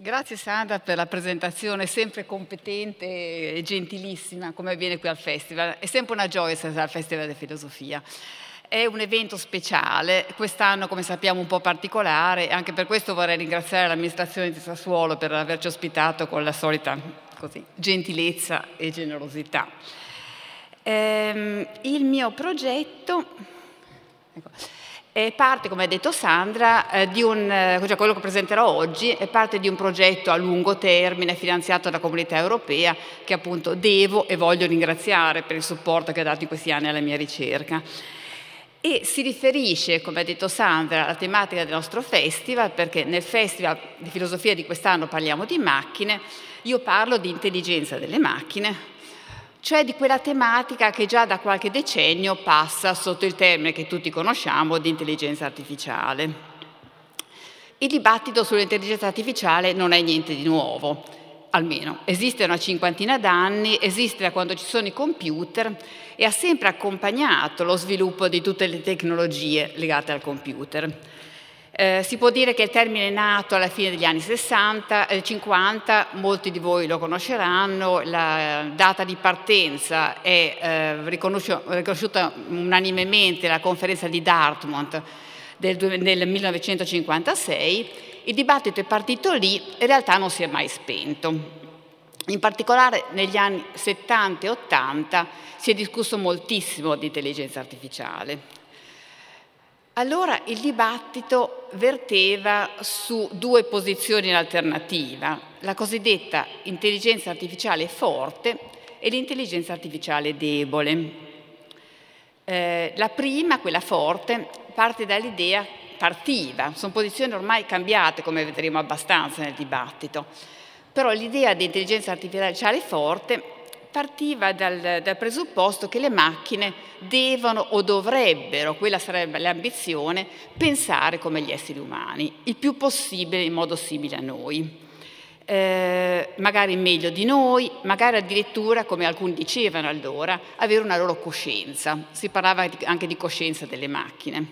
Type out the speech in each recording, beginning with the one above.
Grazie Sandra per la presentazione sempre competente e gentilissima come avviene qui al festival. È sempre una gioia essere al Festival di Filosofia. È un evento speciale, quest'anno come sappiamo un po' particolare anche per questo vorrei ringraziare l'amministrazione di Sassuolo per averci ospitato con la solita così, gentilezza e generosità. Ehm, il mio progetto... Ecco, è parte, come ha detto Sandra, eh, di un, eh, cioè quello che presenterò oggi è parte di un progetto a lungo termine finanziato dalla comunità europea che appunto devo e voglio ringraziare per il supporto che ha dato in questi anni alla mia ricerca. E si riferisce, come ha detto Sandra, alla tematica del nostro festival, perché nel festival di filosofia di quest'anno parliamo di macchine, io parlo di intelligenza delle macchine, cioè di quella tematica che già da qualche decennio passa sotto il termine che tutti conosciamo di intelligenza artificiale. Il dibattito sull'intelligenza artificiale non è niente di nuovo, almeno esiste una cinquantina d'anni, esiste da quando ci sono i computer e ha sempre accompagnato lo sviluppo di tutte le tecnologie legate al computer. Eh, si può dire che il termine è nato alla fine degli anni 60, eh, 50, molti di voi lo conosceranno, la data di partenza è eh, riconosciuta unanimemente alla conferenza di Dartmouth del, del 1956, il dibattito è partito lì e in realtà non si è mai spento. In particolare negli anni 70 e 80 si è discusso moltissimo di intelligenza artificiale. Allora il dibattito verteva su due posizioni in alternativa, la cosiddetta intelligenza artificiale forte e l'intelligenza artificiale debole. Eh, la prima, quella forte, parte dall'idea, partiva, sono posizioni ormai cambiate come vedremo abbastanza nel dibattito, però l'idea di intelligenza artificiale forte partiva dal, dal, presupposto che le macchine devono o dovrebbero, quella sarebbe l'ambizione, pensare come gli esseri umani, il più possibile in modo simile a noi. Eh, magari meglio di noi, magari addirittura, come alcuni dicevano allora, avere una loro coscienza. Si parlava anche di coscienza delle macchine.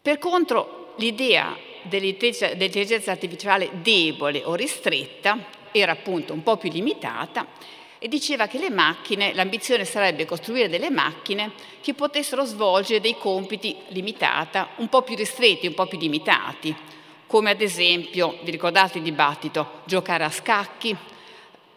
Per contro, l'idea dell'intelligenza artificiale debole o ristretta era appunto un po' più limitata e diceva che le macchine, l'ambizione sarebbe costruire delle macchine che potessero svolgere dei compiti limitata, un po' più ristretti, un po' più limitati, come ad esempio, vi ricordate il dibattito, giocare a scacchi,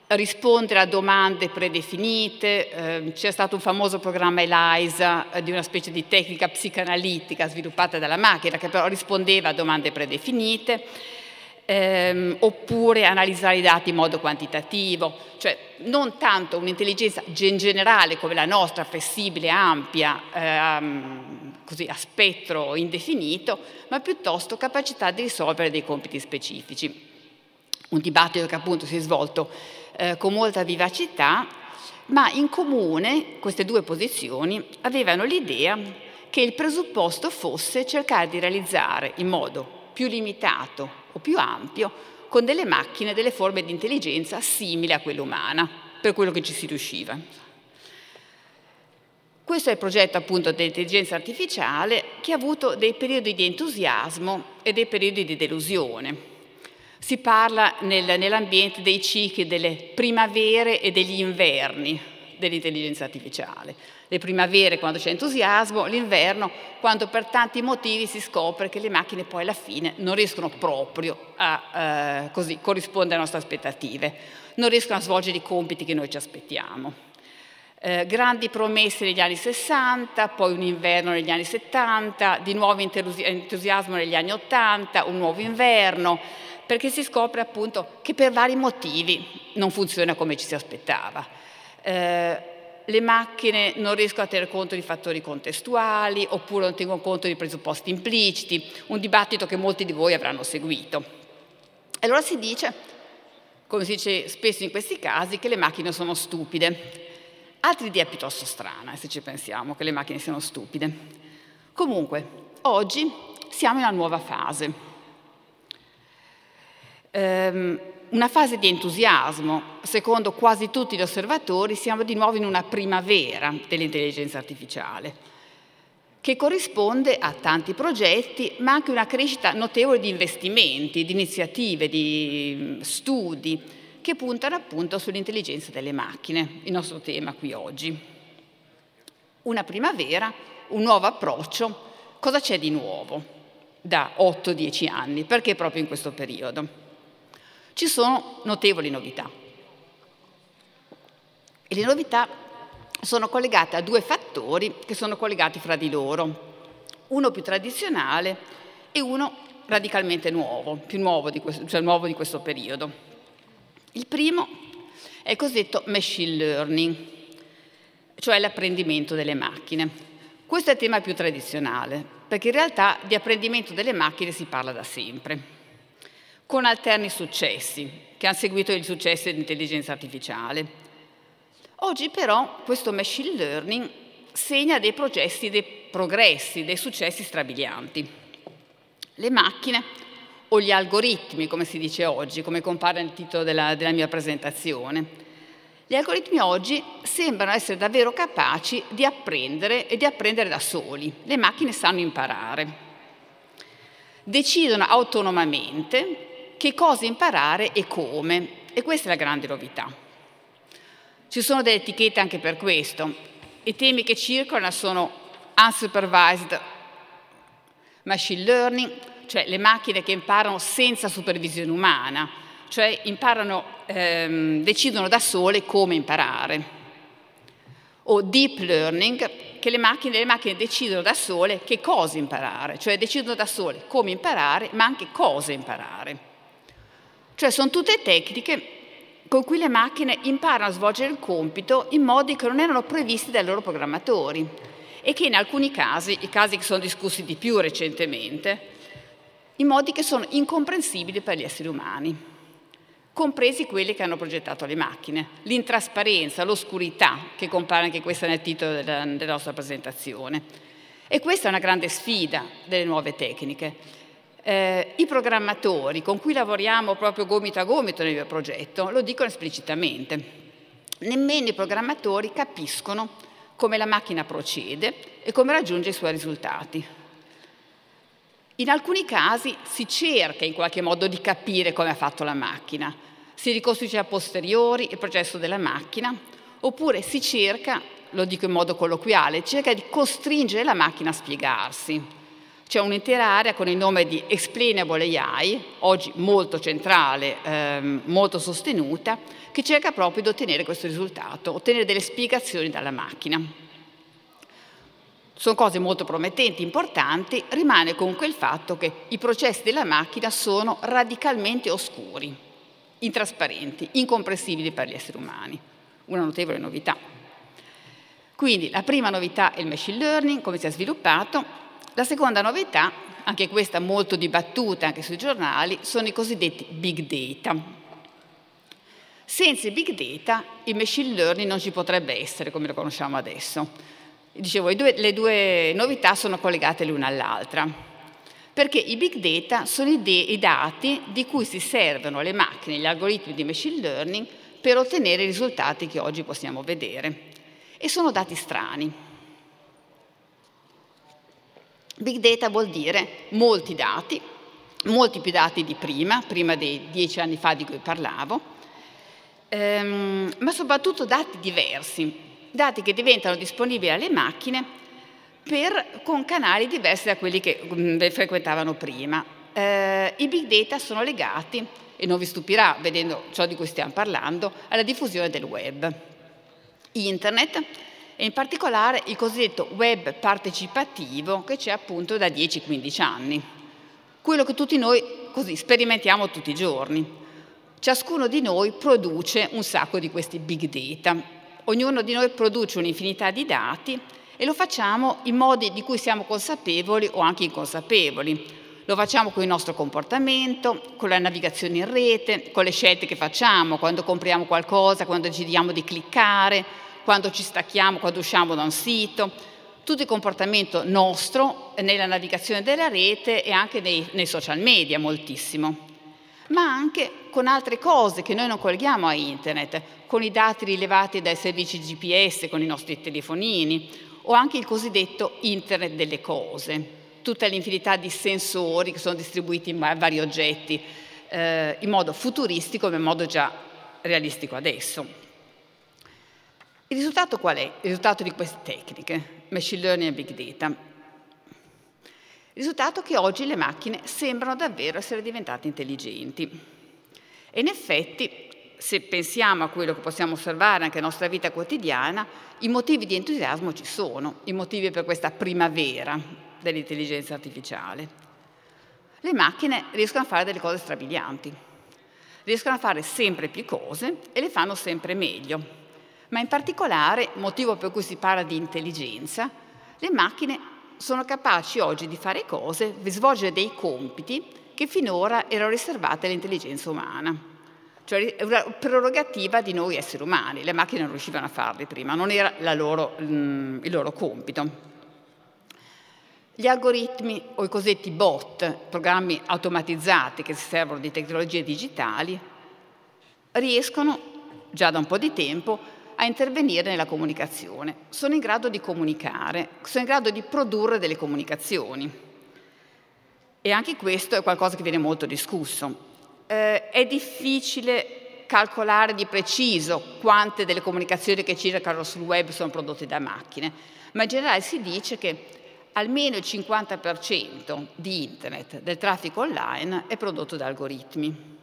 rispondere a domande predefinite, eh, c'è stato un famoso programma ELISA eh, di una specie di tecnica psicanalitica sviluppata dalla macchina che però rispondeva a domande predefinite, ehm, oppure analizzare i dati in modo quantitativo, cioè non tanto un'intelligenza in generale come la nostra, flessibile, ampia, ehm, così a spettro indefinito, ma piuttosto capacità di risolvere dei compiti specifici. Un dibattito che appunto si è svolto eh, con molta vivacità, ma in comune queste due posizioni avevano l'idea che il presupposto fosse cercare di realizzare in modo più limitato o più ampio con delle macchine, delle forme di intelligenza simili a quella umana, per quello che ci si riusciva. Questo è il progetto appunto dell'intelligenza artificiale che ha avuto dei periodi di entusiasmo e dei periodi di delusione. Si parla nel, nell'ambiente dei cicli delle primavere e degli inverni dell'intelligenza artificiale le primavere quando c'è entusiasmo, l'inverno quando per tanti motivi si scopre che le macchine poi alla fine non riescono proprio a eh, così, corrispondere alle nostre aspettative, non riescono a svolgere i compiti che noi ci aspettiamo. Eh, grandi promesse negli anni 60, poi un inverno negli anni 70, di nuovo entusiasmo negli anni 80, un nuovo inverno, perché si scopre appunto che per vari motivi non funziona come ci si aspettava. Eh, le macchine non riescono a tener conto di fattori contestuali oppure non tengono conto di presupposti impliciti, un dibattito che molti di voi avranno seguito. E allora si dice, come si dice spesso in questi casi, che le macchine sono stupide. Altra idea piuttosto strana, se ci pensiamo, che le macchine siano stupide. Comunque, oggi siamo in una nuova fase. Ehm, una fase di entusiasmo. Secondo quasi tutti gli osservatori siamo di nuovo in una primavera dell'intelligenza artificiale, che corrisponde a tanti progetti, ma anche una crescita notevole di investimenti, di iniziative, di mm, studi, che puntano appunto sull'intelligenza delle macchine, il nostro tema qui oggi. Una primavera, un nuovo approccio. Cosa c'è di nuovo da 8-10 anni? Perché proprio in questo periodo? Ci sono notevoli novità. E le novità sono collegate a due fattori che sono collegati fra di loro, uno più tradizionale e uno radicalmente nuovo, più nuovo di questo, cioè nuovo di questo periodo. Il primo è il cosiddetto machine learning, cioè l'apprendimento delle macchine. Questo è il tema più tradizionale, perché in realtà di apprendimento delle macchine si parla da sempre, con alterni successi, che hanno seguito il successo dell'intelligenza artificiale. Oggi però questo machine learning segna dei processi, dei progressi, dei successi strabilianti. Le macchine o gli algoritmi, come si dice oggi, come compare nel titolo della, della mia presentazione, gli algoritmi oggi sembrano essere davvero capaci di apprendere e di apprendere da soli. Le macchine sanno imparare. Decidono autonomamente che cosa imparare e come. E questa è la grande novità. Ci sono delle etichette anche per questo. I temi che circolano sono unsupervised machine learning, cioè le macchine che imparano senza supervisione umana, cioè imparano, ehm, decidono da sole come imparare. O deep learning, che le macchine, le macchine decidono da sole che cosa imparare, cioè decidono da sole come imparare, ma anche cosa imparare. Cioè sono tutte tecniche con cui le macchine imparano a svolgere il compito in modi che non erano previsti dai loro programmatori e che in alcuni casi, i casi che sono discussi di più recentemente, in modi che sono incomprensibili per gli esseri umani, compresi quelli che hanno progettato le macchine. L'intrasparenza, l'oscurità, che compare anche questa nel titolo della, della nostra presentazione. E questa è una grande sfida delle nuove tecniche eh, I programmatori con cui lavoriamo proprio gomito a gomito nel mio progetto lo dicono esplicitamente. Nemmeno i programmatori capiscono come la macchina procede e come raggiunge i suoi risultati. In alcuni casi si cerca in qualche modo di capire come ha fatto la macchina, si ricostruisce a posteriori il processo della macchina, oppure si cerca, lo dico in modo colloquiale, cerca di costringere la macchina a spiegarsi. C'è un'intera area con il nome di Explainable AI, oggi molto centrale, ehm, molto sostenuta, che cerca proprio di ottenere questo risultato, ottenere delle spiegazioni dalla macchina. Sono cose molto promettenti, importanti, rimane comunque il fatto che i processi della macchina sono radicalmente oscuri, intrasparenti, incomprensibili per gli esseri umani. Una notevole novità. Quindi la prima novità è il machine learning, come si è sviluppato, la seconda novità, anche questa molto dibattuta anche sui giornali, sono i cosiddetti big data. Senza i big data il machine learning non ci potrebbe essere come lo conosciamo adesso. Dicevo, le due novità sono collegate l'una all'altra, perché i big data sono i dati di cui si servono le macchine, gli algoritmi di machine learning per ottenere i risultati che oggi possiamo vedere. E sono dati strani, Big data vuol dire molti dati, molti più dati di prima, prima dei dieci anni fa di cui parlavo, ehm, ma soprattutto dati diversi, dati che diventano disponibili alle macchine per, con canali diversi da quelli che mh, mm, frequentavano prima. Eh, I big data sono legati, e non vi stupirà vedendo ciò di cui stiamo parlando, alla diffusione del web. Internet e in particolare il cosiddetto web partecipativo che c'è appunto da 10-15 anni, quello che tutti noi così sperimentiamo tutti i giorni. Ciascuno di noi produce un sacco di questi big data, ognuno di noi produce un'infinità di dati e lo facciamo in modi di cui siamo consapevoli o anche inconsapevoli. Lo facciamo con il nostro comportamento, con la navigazione in rete, con le scelte che facciamo, quando compriamo qualcosa, quando decidiamo di cliccare, quando ci stacchiamo, quando usciamo da un sito, tutto il comportamento nostro nella navigazione della rete e anche nei, nei social media moltissimo, ma anche con altre cose che noi non colleghiamo a internet, con i dati rilevati dai servizi GPS, con i nostri telefonini, o anche il cosiddetto Internet delle cose, tutta l'infinità di sensori che sono distribuiti in vari oggetti eh, in modo futuristico ma in modo già realistico adesso. Il risultato qual è? Il risultato di queste tecniche, machine learning e big data. Il risultato è che oggi le macchine sembrano davvero essere diventate intelligenti. E in effetti se pensiamo a quello che possiamo osservare anche nella nostra vita quotidiana, i motivi di entusiasmo ci sono, i motivi per questa primavera dell'intelligenza artificiale. Le macchine riescono a fare delle cose strabilianti, riescono a fare sempre più cose e le fanno sempre meglio. Ma in particolare, motivo per cui si parla di intelligenza, le macchine sono capaci oggi di fare cose, di svolgere dei compiti che finora erano riservati all'intelligenza umana cioè è una prerogativa di noi esseri umani, le macchine non riuscivano a farli prima, non era loro, mm, il loro compito. Gli algoritmi o i cosiddetti bot, programmi automatizzati che si servono di tecnologie digitali, riescono già da un po' di tempo a intervenire nella comunicazione, sono in grado di comunicare, sono in grado di produrre delle comunicazioni. E anche questo è qualcosa che viene molto discusso eh, è difficile calcolare di preciso quante delle comunicazioni che circolano sul web sono prodotte da macchine, ma in generale si dice che almeno il 50% di internet, del traffico online, è prodotto da algoritmi.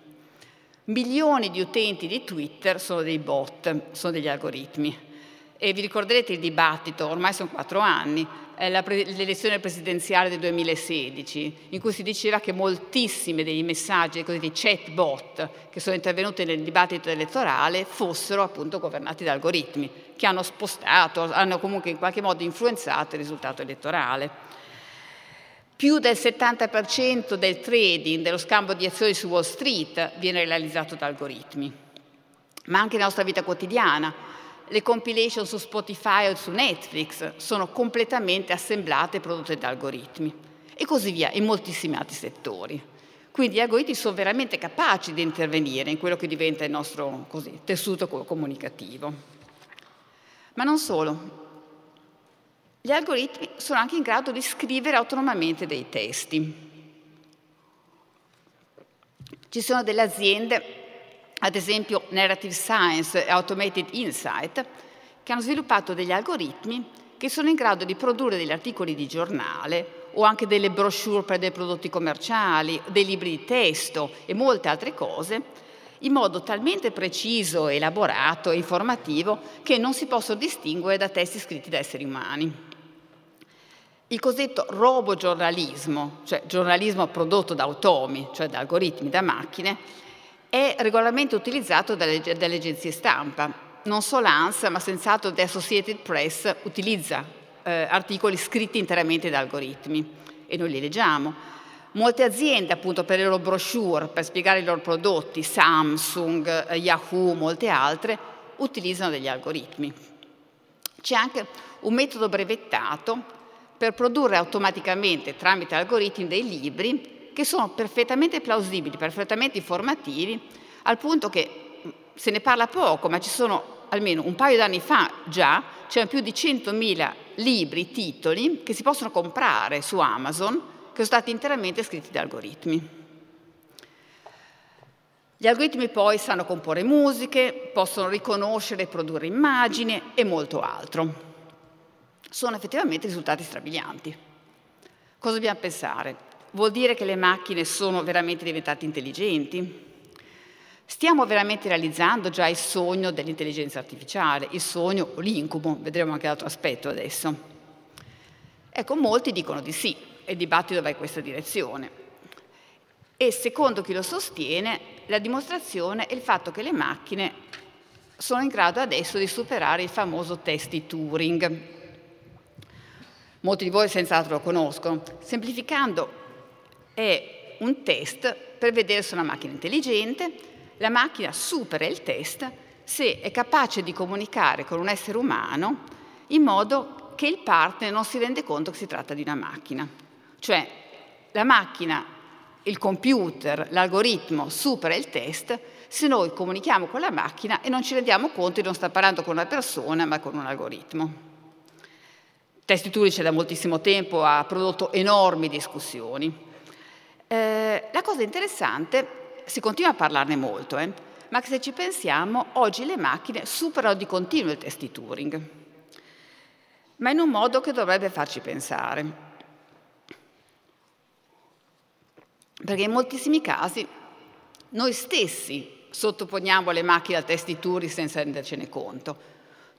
Milioni di utenti di Twitter sono dei bot, sono degli algoritmi. E vi ricorderete il dibattito, ormai sono quattro anni, l'elezione presidenziale del 2016, in cui si diceva che moltissimi dei messaggi, dei cosiddetti chatbot che sono intervenuti nel dibattito elettorale fossero appunto governati da algoritmi che hanno spostato, hanno comunque in qualche modo influenzato il risultato elettorale. Più del 70% del trading, dello scambio di azioni su Wall Street viene realizzato da algoritmi, ma anche nella nostra vita quotidiana le compilation su Spotify o su Netflix sono completamente assemblate e prodotte da algoritmi e così via in moltissimi altri settori. Quindi gli algoritmi sono veramente capaci di intervenire in quello che diventa il nostro così, tessuto comunicativo. Ma non solo. Gli algoritmi sono anche in grado di scrivere autonomamente dei testi. Ci sono delle aziende ad esempio Narrative Science e Automated Insight, che hanno sviluppato degli algoritmi che sono in grado di produrre degli articoli di giornale o anche delle brochure per dei prodotti commerciali, dei libri di testo e molte altre cose, in modo talmente preciso, elaborato e informativo che non si possono distinguere da testi scritti da esseri umani. Il cosiddetto robogiornalismo, cioè giornalismo prodotto da automi, cioè da algoritmi, da macchine, è regolarmente utilizzato dalle, dalle agenzie stampa. Non solo ANSA, ma senz'altro The Associated Press utilizza eh, articoli scritti interamente da algoritmi e noi li leggiamo. Molte aziende, appunto, per le loro brochure, per spiegare i loro prodotti, Samsung, eh, Yahoo, molte altre, utilizzano degli algoritmi. C'è anche un metodo brevettato per produrre automaticamente tramite algoritmi dei libri che sono perfettamente plausibili, perfettamente informativi, al punto che mm, se ne parla poco, ma ci sono almeno un paio d'anni fa già, c'erano più di 100.000 libri, titoli che si possono comprare su Amazon, che sono stati interamente scritti da algoritmi. Gli algoritmi poi sanno comporre musiche, possono riconoscere e produrre immagini e molto altro. Sono effettivamente risultati strabilianti. Cosa dobbiamo pensare? Vuol dire che le macchine sono veramente diventate intelligenti? Stiamo veramente realizzando già il sogno dell'intelligenza artificiale, il sogno o l'incubo, vedremo anche l'altro aspetto adesso. Ecco, molti dicono di sì e il dibattito va in questa direzione. E secondo chi lo sostiene, la dimostrazione è il fatto che le macchine sono in grado adesso di superare il famoso test di Turing. Molti di voi senz'altro lo conoscono. Semplificando, è un test per vedere se è una macchina intelligente, la macchina supera il test se è capace di comunicare con un essere umano in modo che il partner non si rende conto che si tratta di una macchina. Cioè la macchina, il computer, l'algoritmo supera il test se noi comunichiamo con la macchina e non ci rendiamo conto di non stare parlando con una persona ma con un algoritmo. Testituri c'è da moltissimo tempo, ha prodotto enormi discussioni. Eh, la cosa interessante, si continua a parlarne molto, eh, ma se ci pensiamo, oggi le macchine superano di continuo il test Turing, ma in un modo che dovrebbe farci pensare. Perché in moltissimi casi noi stessi sottoponiamo le macchine al test Turing senza rendercene conto.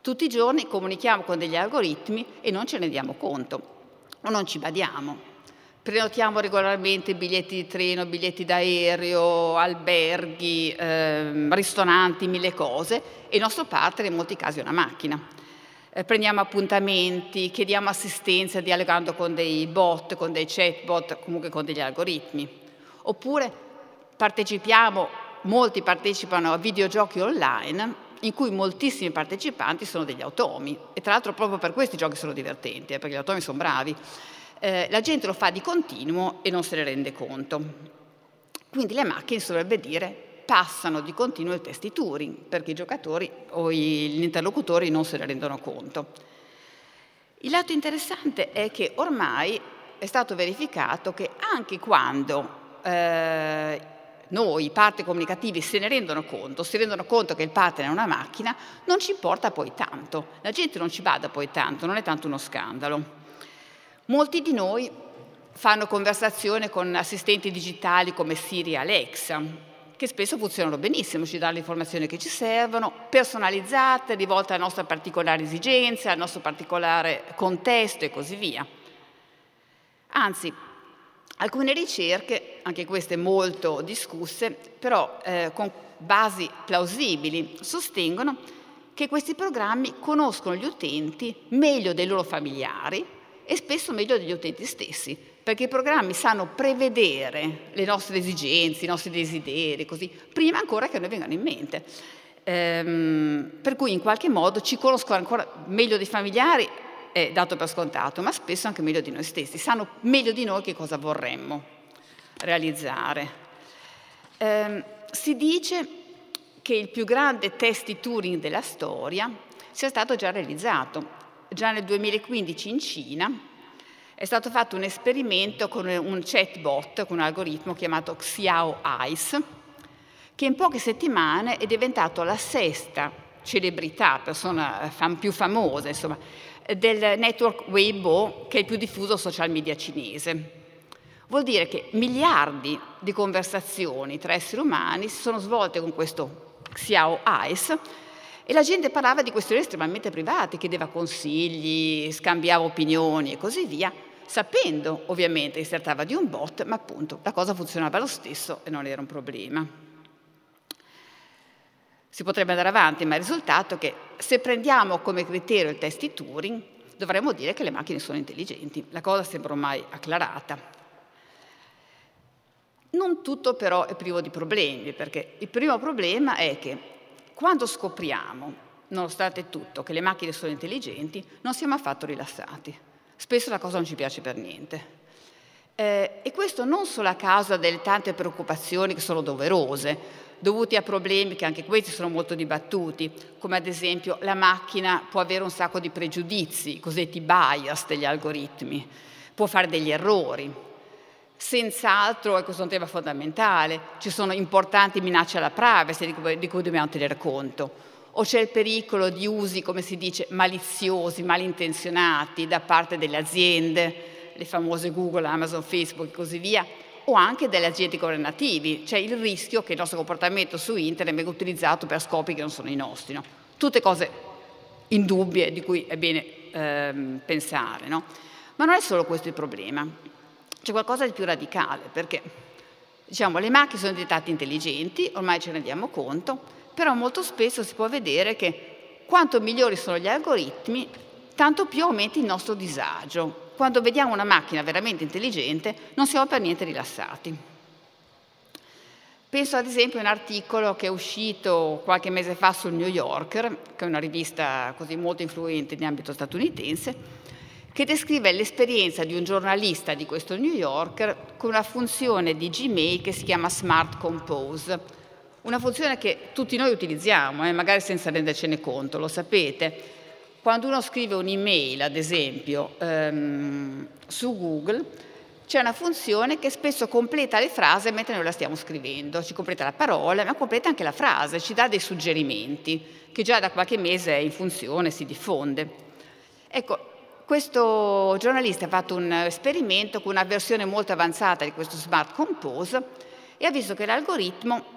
Tutti i giorni comunichiamo con degli algoritmi e non ce ne diamo conto o non ci badiamo. Prenotiamo regolarmente biglietti di treno, biglietti d'aereo, alberghi, eh, ristoranti, mille cose e il nostro partner in molti casi è una macchina. Eh, prendiamo appuntamenti, chiediamo assistenza dialogando con dei bot, con dei chatbot, comunque con degli algoritmi. Oppure partecipiamo, molti partecipano a videogiochi online in cui moltissimi partecipanti sono degli automi e tra l'altro proprio per questi giochi sono divertenti, eh, perché gli automi sono bravi eh, la gente lo fa di continuo e non se ne rende conto. Quindi le macchine, si dovrebbe dire, passano di continuo il test di Turing, perché i giocatori o gli interlocutori non se ne rendono conto. Il lato interessante è che ormai è stato verificato che anche quando eh, noi, parti comunicativi, se ne rendono conto, si rendono conto che il partner è una macchina, non ci importa poi tanto. La gente non ci bada poi tanto, non è tanto uno scandalo. Molti di noi fanno conversazione con assistenti digitali come Siri e Alexa, che spesso funzionano benissimo, ci danno le informazioni che ci servono, personalizzate, rivolte alle nostre particolari esigenze, al nostro particolare contesto e così via. Anzi, alcune ricerche, anche queste molto discusse, però eh, con basi plausibili, sostengono che questi programmi conoscono gli utenti meglio dei loro familiari e spesso meglio degli utenti stessi, perché i programmi sanno prevedere le nostre esigenze, i nostri desideri, così, prima ancora che noi vengano in mente. Ehm, per cui in qualche modo ci conoscono ancora meglio dei familiari, è dato per scontato, ma spesso anche meglio di noi stessi, sanno meglio di noi che cosa vorremmo realizzare. Ehm, si dice che il più grande test di Turing della storia sia stato già realizzato già nel 2015 in Cina è stato fatto un esperimento con un chatbot, con un algoritmo chiamato Xiao Eyes, che in poche settimane è diventato la sesta celebrità, persona più famosa, insomma, del network Weibo, che è il più diffuso social media cinese. Vuol dire che miliardi di conversazioni tra esseri umani si sono svolte con questo Xiao Eyes, e la gente parlava di questioni estremamente private, chiedeva consigli, scambiava opinioni e così via, sapendo ovviamente che si trattava di un bot, ma appunto la cosa funzionava lo stesso e non era un problema. Si potrebbe andare avanti, ma il risultato è che se prendiamo come criterio il test di Turing, dovremmo dire che le macchine sono intelligenti. La cosa sembra ormai acclarata. Non tutto però è privo di problemi, perché il primo problema è che quando scopriamo, nonostante tutto, che le macchine sono intelligenti, non siamo affatto rilassati. Spesso la cosa non ci piace per niente. Eh, e questo non solo a causa delle tante preoccupazioni che sono doverose, dovute a problemi che anche questi sono molto dibattuti, come ad esempio la macchina può avere un sacco di pregiudizi, i cosiddetti bias degli algoritmi, può fare degli errori, Senz'altro, e questo è un tema fondamentale, ci sono importanti minacce alla privacy di cui, dobbiamo tenere conto. O c'è il pericolo di usi, come si dice, maliziosi, malintenzionati da parte delle aziende, le famose Google, Amazon, Facebook e così via, o anche delle agenti governativi. C'è il rischio che il nostro comportamento su internet venga utilizzato per scopi che non sono i nostri. No? Tutte cose indubbie di cui è bene ehm, pensare. No? Ma non è solo questo il problema c'è qualcosa di più radicale, perché diciamo, le macchine sono diventate intelligenti, ormai ce ne rendiamo conto, però molto spesso si può vedere che quanto migliori sono gli algoritmi, tanto più aumenta il nostro disagio. Quando vediamo una macchina veramente intelligente non siamo per niente rilassati. Penso ad esempio a un articolo che è uscito qualche mese fa sul New Yorker, che è una rivista così molto influente in ambito statunitense, che descrive l'esperienza di un giornalista di questo New Yorker con una funzione di Gmail che si chiama Smart Compose, una funzione che tutti noi utilizziamo, eh, magari senza rendercene conto, lo sapete. Quando uno scrive un'email, ad esempio, ehm, su Google, c'è una funzione che spesso completa le frasi mentre noi la stiamo scrivendo, ci completa la parola, ma completa anche la frase, ci dà dei suggerimenti, che già da qualche mese è in funzione, si diffonde. Ecco, questo giornalista ha fatto un esperimento con una versione molto avanzata di questo Smart Compose e ha visto che l'algoritmo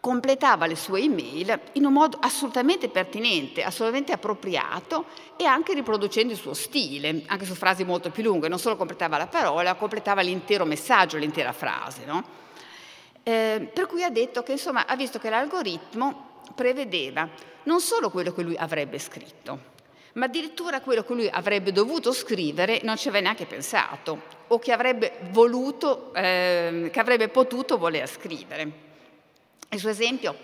completava le sue email in un modo assolutamente pertinente, assolutamente appropriato e anche riproducendo il suo stile, anche su frasi molto più lunghe, non solo completava la parola, completava l'intero messaggio, l'intera frase. No? Eh, per cui ha detto che insomma ha visto che l'algoritmo prevedeva non solo quello che lui avrebbe scritto, ma addirittura quello che lui avrebbe dovuto scrivere non ci aveva neanche pensato o che avrebbe voluto, eh, che avrebbe potuto voler scrivere. Il suo esempio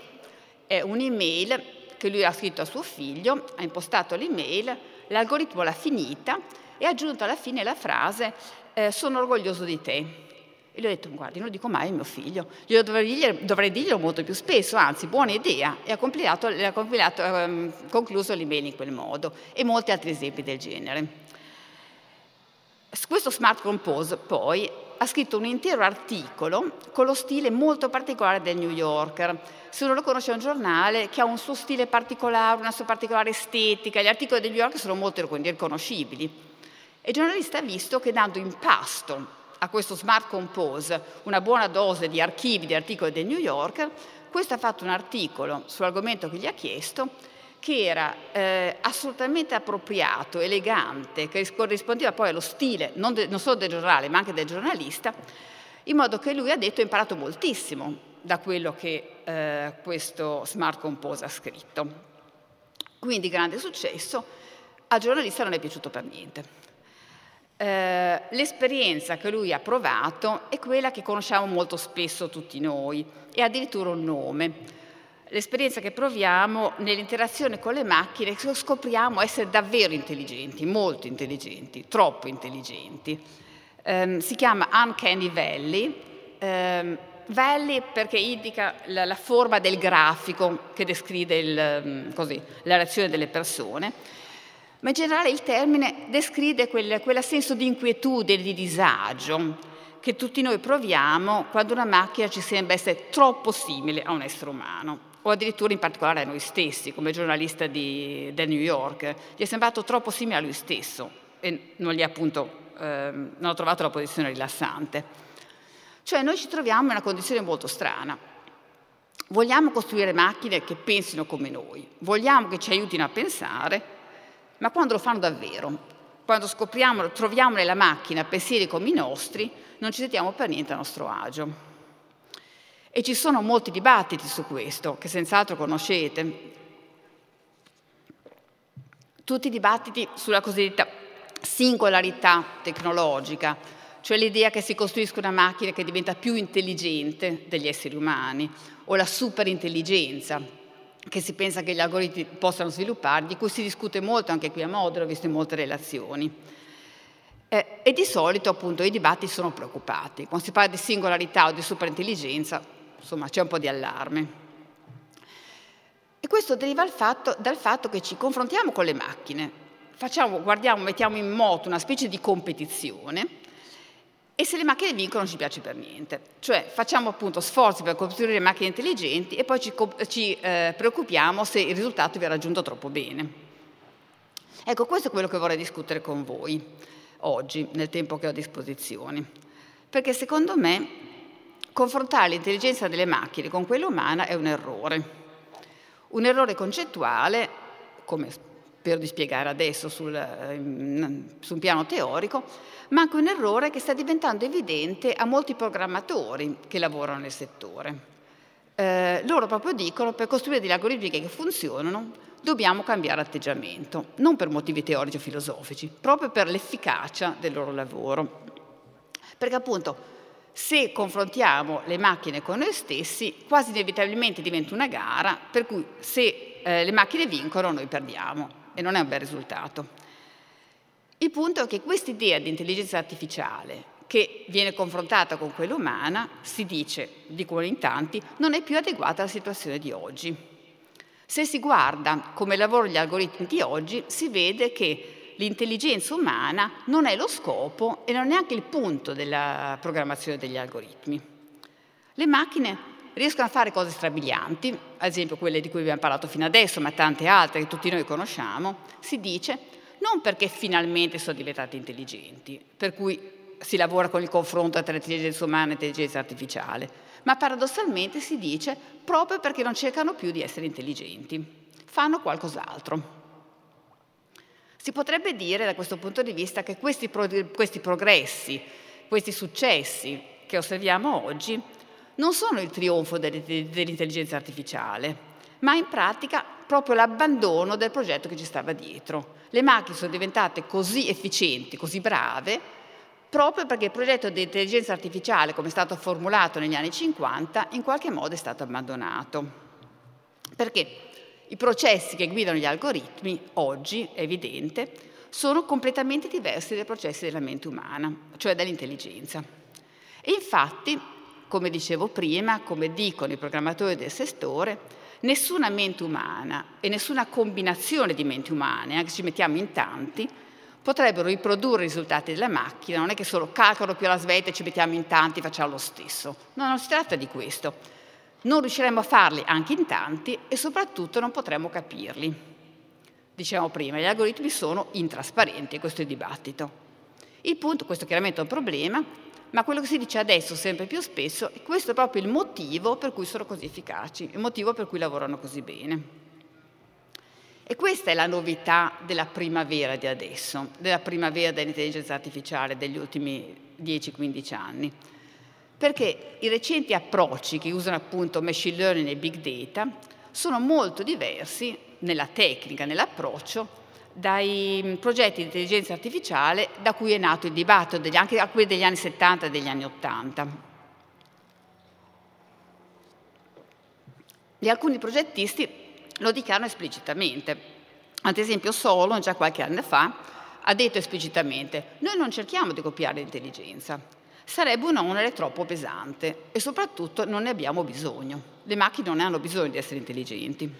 è un'email che lui ha scritto a suo figlio, ha impostato l'email, l'algoritmo l'ha finita e ha aggiunto alla fine la frase eh, sono orgoglioso di te. E gli ho detto, guardi, non lo dico mai a mio figlio, glielo dovrei, dovrei dirglielo molto più spesso, anzi, buona idea. E ha, compilato, ha compilato, ehm, concluso l'email in quel modo e molti altri esempi del genere. Questo Smart Compose poi ha scritto un intero articolo con lo stile molto particolare del New Yorker. Se uno lo conosce è un giornale che ha un suo stile particolare, una sua particolare estetica, gli articoli del New Yorker sono molto riconoscibili. E il giornalista ha visto che dando in pasto a questo Smart Compose una buona dose di archivi di articoli del New Yorker, questo ha fatto un articolo sull'argomento che gli ha chiesto che era eh, assolutamente appropriato, elegante, che corrispondeva poi allo stile non, de, non, solo del giornale ma anche del giornalista, in modo che lui ha detto ha imparato moltissimo da quello che eh, questo Smart Compose ha scritto. Quindi grande successo, al giornalista non è piaciuto per niente. Eh, l'esperienza che lui ha provato è quella che conosciamo molto spesso tutti noi, e addirittura un nome, l'esperienza che proviamo nell'interazione con le macchine, scopriamo essere davvero intelligenti, molto intelligenti, troppo intelligenti. Um, si chiama Uncanny Valley, um, Valley perché indica la, la, forma del grafico che descrive il, um, così, la reazione delle persone, ma in generale il termine descrive quel, quel senso di inquietudine, di disagio, che tutti noi proviamo quando una macchina ci sembra essere troppo simile a un essere umano o addirittura in particolare a noi stessi, come giornalista di, del New York. Gli è sembrato troppo simile a lui stesso e non, gli appunto, eh, non ho trovato la posizione rilassante. Cioè noi ci troviamo in una condizione molto strana. Vogliamo costruire macchine che pensino come noi, vogliamo che ci aiutino a pensare, ma quando lo fanno davvero, quando scopriamo, troviamo nella macchina pensieri come i nostri, non ci sentiamo per niente a nostro agio. E ci sono molti dibattiti su questo, che senz'altro conoscete. Tutti i dibattiti sulla cosiddetta singolarità tecnologica, cioè l'idea che si costruisca una macchina che diventa più intelligente degli esseri umani, o la superintelligenza, che si pensa che gli algoritmi possano sviluppare, di cui si discute molto anche qui a Modena, visto in molte relazioni. Eh, e di solito appunto i dibattiti sono preoccupati. Quando si parla di singolarità o di superintelligenza insomma c'è un po' di allarme. E questo deriva fatto, dal fatto che ci confrontiamo con le macchine, facciamo, guardiamo, mettiamo in moto una specie di competizione e se le macchine vincono non ci piace per niente. Cioè facciamo appunto sforzi per costruire macchine intelligenti e poi ci, ci eh, preoccupiamo se il risultato viene raggiunto troppo bene. Ecco, questo è quello che vorrei discutere con voi oggi, nel tempo che ho a disposizione. Perché secondo me confrontare l'intelligenza delle macchine con quella umana è un errore. Un errore concettuale, come spero di spiegare adesso sul, su un piano teorico, ma anche un errore che sta diventando evidente a molti programmatori che lavorano nel settore. Eh, loro proprio dicono che per costruire degli algoritmi che funzionano dobbiamo cambiare atteggiamento, non per motivi teorici o filosofici, proprio per l'efficacia del loro lavoro. Perché appunto se confrontiamo le macchine con noi stessi, quasi inevitabilmente diventa una gara, per cui se eh, le macchine vincono noi perdiamo e non è un bel risultato. Il punto è che questa idea di intelligenza artificiale che viene confrontata con quella umana, si dice, dicono in tanti, non è più adeguata alla situazione di oggi. Se si guarda come lavorano gli algoritmi di oggi, si vede che l'intelligenza umana non è lo scopo e non è neanche il punto della programmazione degli algoritmi. Le macchine riescono a fare cose strabilianti, ad esempio quelle di cui abbiamo parlato fino adesso, ma tante altre che tutti noi conosciamo, si dice non perché finalmente sono diventate intelligenti, per cui si lavora con il confronto tra intelligenza umana e intelligenza artificiale, ma paradossalmente si dice proprio perché non cercano più di essere intelligenti, fanno qualcos'altro. Si potrebbe dire da questo punto di vista che questi, pro- questi progressi, questi successi che osserviamo oggi non sono il trionfo dell'intelligenza artificiale, ma in pratica proprio l'abbandono del progetto che ci stava dietro. Le macchine sono diventate così efficienti, così brave, proprio perché il progetto di intelligenza artificiale, come è stato formulato negli anni 50, in qualche modo è stato abbandonato. Perché i processi che guidano gli algoritmi oggi, è evidente, sono completamente diversi dai processi della mente umana, cioè dall'intelligenza. E infatti come dicevo prima, come dicono i programmatori del settore, nessuna mente umana e nessuna combinazione di menti umane, anche se ci mettiamo in tanti, potrebbero riprodurre i risultati della macchina, non è che solo calcolo più la svelta e ci mettiamo in tanti e facciamo lo stesso. No, non si tratta di questo. Non riusciremo a farli anche in tanti e soprattutto non potremo capirli. Diciamo prima, gli algoritmi sono intrasparenti, questo è il dibattito. Il punto, questo chiaramente un problema, ma quello che si dice adesso sempre più spesso è questo è proprio il motivo per cui sono così efficaci, il motivo per cui lavorano così bene. E questa è la novità della primavera di adesso, della primavera dell'intelligenza artificiale degli ultimi 10-15 anni. Perché i recenti approcci che usano appunto machine learning e big data sono molto diversi nella tecnica, nell'approccio, dai progetti di intelligenza artificiale da cui è nato il dibattito, anche a quelli degli anni 70 e degli anni 80. E alcuni progettisti lo dichiarano esplicitamente. Ad esempio Solon, già qualche anno fa, ha detto esplicitamente noi non cerchiamo di copiare l'intelligenza, sarebbe un onere troppo pesante e soprattutto non ne abbiamo bisogno. Le macchine non hanno bisogno di essere intelligenti.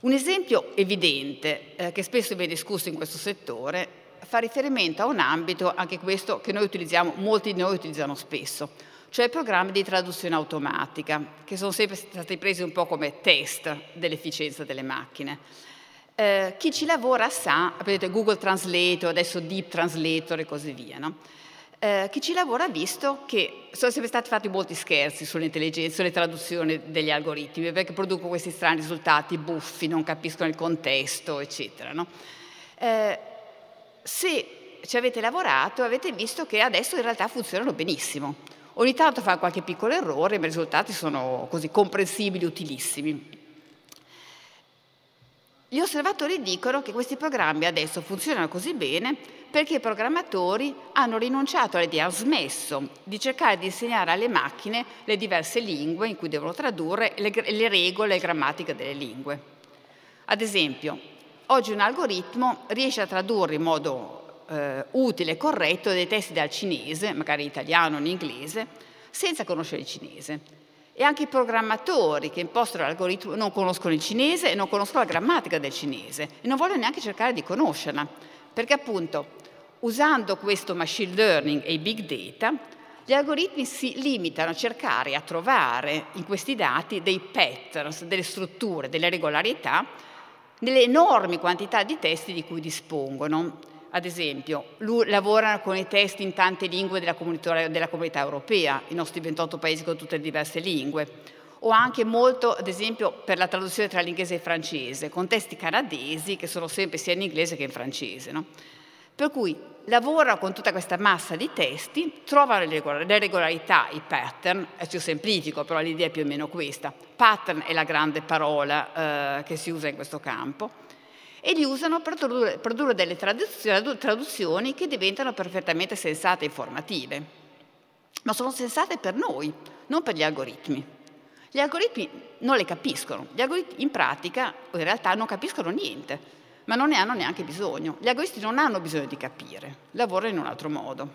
Un esempio evidente, eh, che spesso viene discusso in questo settore, fa riferimento a un ambito, anche questo, che noi utilizziamo, molti di noi utilizzano spesso, cioè programmi di traduzione automatica, che sono sempre stati presi un po' come test dell'efficienza delle macchine. Eh, chi ci lavora sa, vedete Google Translator, adesso Deep Translator e così via, no? eh, chi ci lavora ha visto che sono sempre stati fatti molti scherzi sull'intelligenza, sulle traduzioni degli algoritmi, perché producono questi strani risultati buffi, non capiscono il contesto, eccetera. No? Eh, se ci avete lavorato avete visto che adesso in realtà funzionano benissimo. Ogni tanto fa qualche piccolo errore, ma i risultati sono così comprensibili, utilissimi. Gli osservatori dicono che questi programmi adesso funzionano così bene perché i programmatori hanno rinunciato all'idea, hanno smesso di cercare di insegnare alle macchine le diverse lingue in cui devono tradurre le, le regole e grammatiche delle lingue. Ad esempio, oggi un algoritmo riesce a tradurre in modo eh, utile e corretto dei testi dal cinese, magari in italiano o in inglese, senza conoscere il cinese. E anche i programmatori che impostano l'algoritmo non conoscono il cinese e non conoscono la grammatica del cinese e non vogliono neanche cercare di conoscerla, perché appunto Usando questo machine learning e i big data, gli algoritmi si limitano a cercare a trovare in questi dati dei patterns, delle strutture, delle regolarità nelle enormi quantità di testi di cui dispongono. Ad esempio, lavorano con i testi in tante lingue della comunità, della comunità europea, i nostri 28 paesi con tutte le diverse lingue, o anche molto, ad esempio, per la traduzione tra l'inglese e il francese, con testi canadesi che sono sempre sia in inglese che in francese. No? Per cui lavorano con tutta questa massa di testi, trovano le regolarità, i pattern, più semplifico, però l'idea è più o meno questa. Pattern è la grande parola eh, che si usa in questo campo e li usano per produrre, produrre delle traduzioni che diventano perfettamente sensate e informative. Ma sono sensate per noi, non per gli algoritmi. Gli algoritmi non le capiscono, gli algoritmi in pratica in realtà non capiscono niente ma non ne hanno neanche bisogno. Gli agonisti non hanno bisogno di capire, lavorano in un altro modo.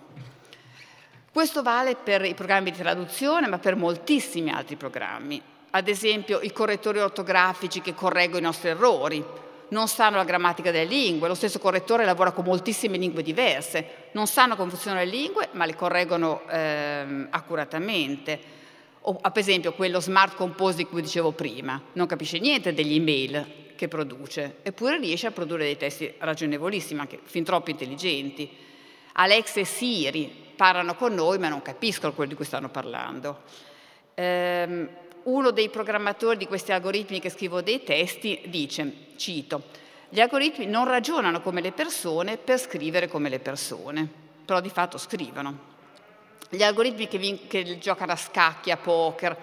Questo vale per i programmi di traduzione, ma per moltissimi altri programmi. ad esempio i correttori ortografici che correggono i nostri errori, non sanno la grammatica delle lingue, lo stesso correttore lavora con moltissime lingue diverse, non sanno come funzionano le lingue ma le correggono ehm, accuratamente. O, ad esempio quello smart compose di cui dicevo prima, non capisce niente degli email che produce, eppure riesce a produrre dei testi ragionevolissimi, anche fin troppo intelligenti. Alex e Siri parlano con noi ma non capiscono quello di cui stanno parlando. Ehm, uno dei programmatori di questi algoritmi che scrivo dei testi dice, cito, gli algoritmi non ragionano come le persone per scrivere come le persone, però di fatto scrivono. Gli algoritmi che, vin- che giocano a scacchi, a poker,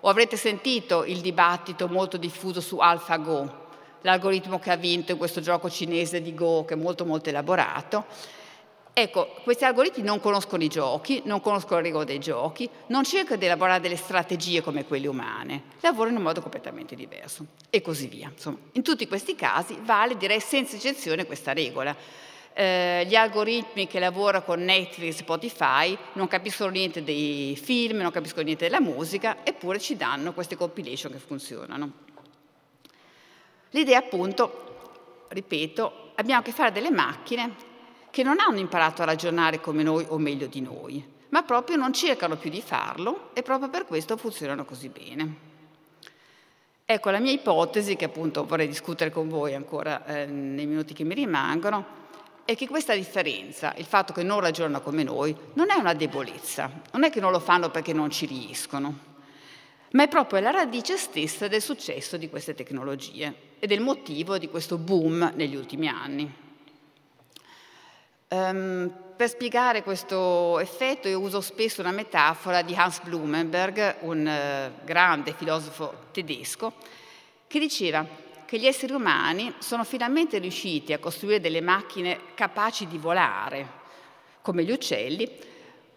o avrete sentito il dibattito molto diffuso su AlphaGo, l'algoritmo che ha vinto in questo gioco cinese di Go, che è molto molto elaborato, Ecco, questi algoritmi non conoscono i giochi, non conoscono le regole dei giochi, non cercano di elaborare delle strategie come quelle umane, lavorano in modo completamente diverso e così via. Insomma, in tutti questi casi vale, direi senza eccezione, questa regola. Eh, gli algoritmi che lavorano con Netflix e Spotify non capiscono niente dei film, non capiscono niente della musica, eppure ci danno queste compilation che funzionano. L'idea appunto, ripeto, abbiamo a che fare delle macchine che non hanno imparato a ragionare come noi o meglio di noi, ma proprio non cercano più di farlo e proprio per questo funzionano così bene. Ecco, la mia ipotesi, che appunto vorrei discutere con voi ancora eh, nei minuti che mi rimangono, è che questa differenza, il fatto che non ragionano come noi, non è una debolezza, non è che non lo fanno perché non ci riescono, ma è proprio la radice stessa del successo di queste tecnologie e del motivo di questo boom negli ultimi anni. Um, per spiegare questo effetto io uso spesso una metafora di Hans Blumenberg, un uh, grande filosofo tedesco, che diceva che gli esseri umani sono finalmente riusciti a costruire delle macchine capaci di volare, come gli uccelli,